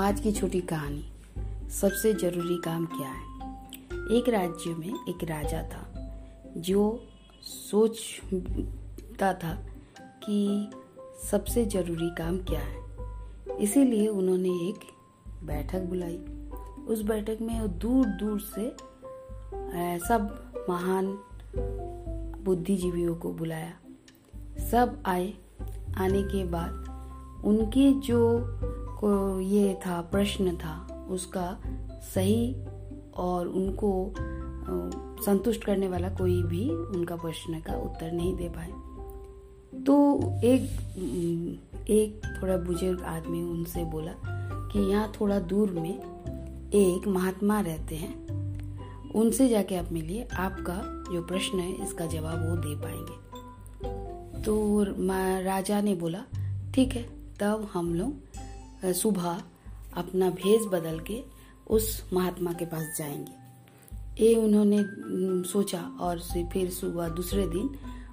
आज की छोटी कहानी। सबसे ज़रूरी काम क्या है? एक राज्य में एक राजा था, जो सोचता था कि सबसे ज़रूरी काम क्या है। इसीलिए उन्होंने एक बैठक बुलाई। उस बैठक में दूर दूर से सब महान बुद्धिजीवियों को बुलाया। सब आए। आने के बाद उनके जो को ये था, प्रश्न था, उसका सही और उनको संतुष्ट करने वाला कोई भी उनका प्रश्न का उत्तर नहीं दे पाए। तो एक एक थोड़ा बुज़ुर्ग आदमी उनसे बोला कि यहाँ थोड़ा दूर में एक महात्मा रहते हैं, उनसे जाके आप मिलिए, आपका जो प्रश्न है इसका जवाब वो दे पाएँगे। तो राजा ने बोला, ठीक है, तब हम लोग सुबह अपना भेष बदल के उस महात्मा के पास जाएँगे। ये उन्होंने सोचा और फिर सुबह दूसरे दिन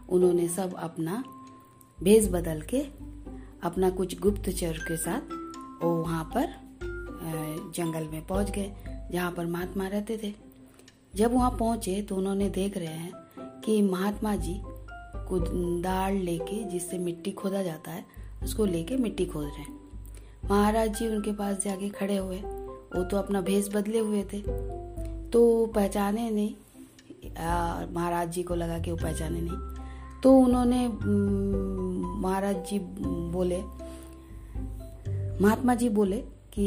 उन्होंने सब अपना भेष बदल के अपना कुछ गुप्तचर के साथ वो वहाँ पर जंगल में पहुँच गए, जहाँ पर महात्मा रहते थे। जब वहाँ पहुँचे तो उन्होंने देख रहे हैं कि महात्मा जी कुदाल लेके जिससे मिट्टी खोदा जाता है, उसको लेके मिट्टी खोद रहे हैं। महाराज जी उनके पास जाके खड़े हुए। वो तो अपना भेष बदले हुए थे। तो पहचाने नहीं। महाराज जी को लगा कि वो पहचाने नहीं। तो उन्होंने महाराज जी बोले, महात्मा जी बोले कि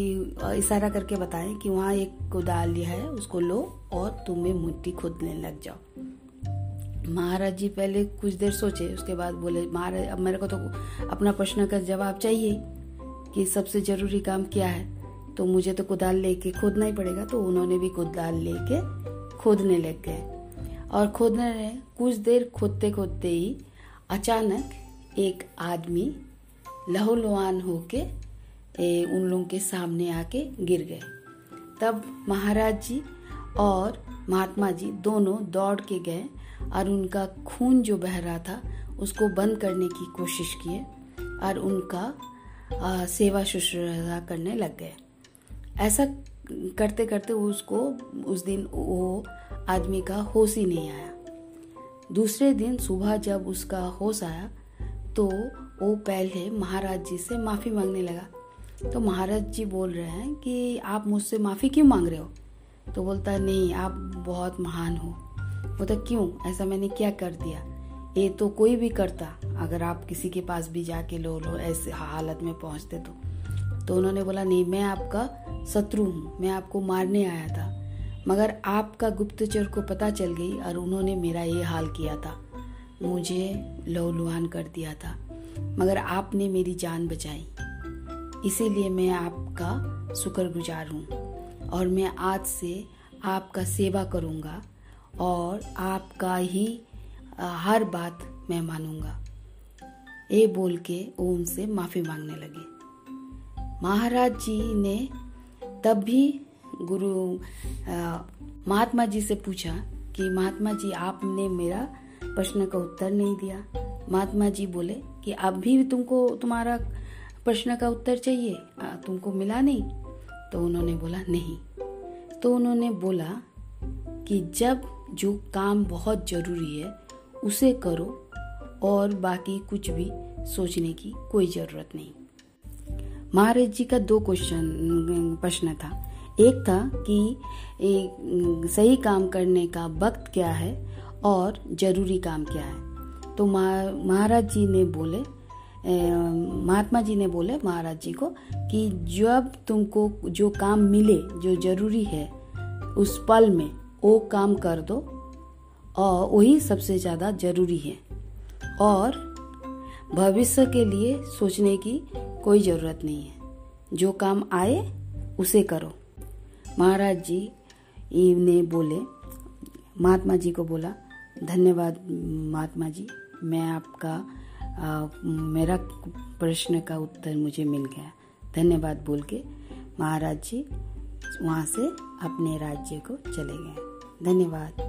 इशारा करके बताएँ कि वहाँ एक कुदाल है, उसको लो और तुम्हें मिट्टी खोदने लग जाओ। महाराज जी पहले कुछ देर सोचे, उसके बाद बोले, महाराज, अब मेरे को तो अपना प्रश्न का जवाब चाहिए कि सबसे ज़रूरी काम क्या है? तो मुझे तो कुदाल लेके खोदना ही पड़ेगा तो उन्होंने भी कुदाल लेके खोदने लग गए। और खोदने रहे। कुछ देर खोदते खोदते ही अचानक एक आदमी लहूलुहान होके उन लोगों के सामने आके गिर गए। तब महाराज जी और महात्मा जी दोनों दौड़ के गए और उनका खून जो बह रहा था, उसको बंद करने की कोशिश किए और उनका सेवा शुश्रूषा करने लग गए। ऐसा करते करते उसको, उस दिन वो आदमी का होश ही नहीं आया। दूसरे दिन सुबह जब उसका होश आया तो वो पहले महाराज जी से माफ़ी मांगने लगा। तो महाराज जी बोल रहे हैं कि आप मुझसे माफ़ी क्यों मांग रहे हो? तो बोलता, नहीं, आप बहुत महान हो। बोलता, क्यों? ऐसा मैंने क्या कर दिया? ये तो कोई भी करता, अगर आप किसी के पास भी जाके लो लो, ऐसे हालत में पहुँचते तो। तो उन्होंने बोला, नहीं, मैं आपका शत्रु हूँ, मैं आपको मारने आया था। मगर आपका गुप्तचर को पता चल गई और उन्होंने मेरा ये हाल किया था। मुझे लहूलुहान कर दिया था, मगर आपने मेरी जान बचाई। इसीलिए मैं आपका शुक्रगुजार हूँ और मैं आज से आपका सेवा करूँगा और आपका ही हर बात मैं मानूँगा। ये बोल के वो उनसे माफ़ी मांगने लगे। महाराज जी ने तब भी गुरु महात्मा जी से पूछा कि महात्मा जी, आपने मेरा प्रश्न का उत्तर नहीं दिया। महात्मा जी बोले कि अब भी तुमको, तुम्हारा प्रश्न का उत्तर चाहिए तुमको मिला नहीं? तो उन्होंने बोला, नहीं। तो उन्होंने बोला कि जब जो काम बहुत ज़रूरी है उसे करो और बाकी कुछ भी सोचने की कोई ज़रूरत नहीं। महाराज जी का दो क्वेश्चन प्रश्न था। एक था कि सही काम करने का वक्त क्या है और ज़रूरी काम क्या है? तो महाराज जी ने बोले महात्मा जी ने बोले, महाराज जी को कि जब तुमको जो काम मिले, जो ज़रूरी है, उस पल में वो काम कर दो और वही सबसे ज़्यादा ज़रूरी है। और भविष्य के लिए सोचने की कोई ज़रूरत नहीं है। जो काम आए उसे करो। महाराज जी ने बोले महात्मा जी को बोला धन्यवाद महात्मा जी मैं आपका आ, मेरा प्रश्न का उत्तर मुझे मिल गया। धन्यवाद बोल के महाराज जी वहाँ से अपने राज्य को चले गए। धन्यवाद।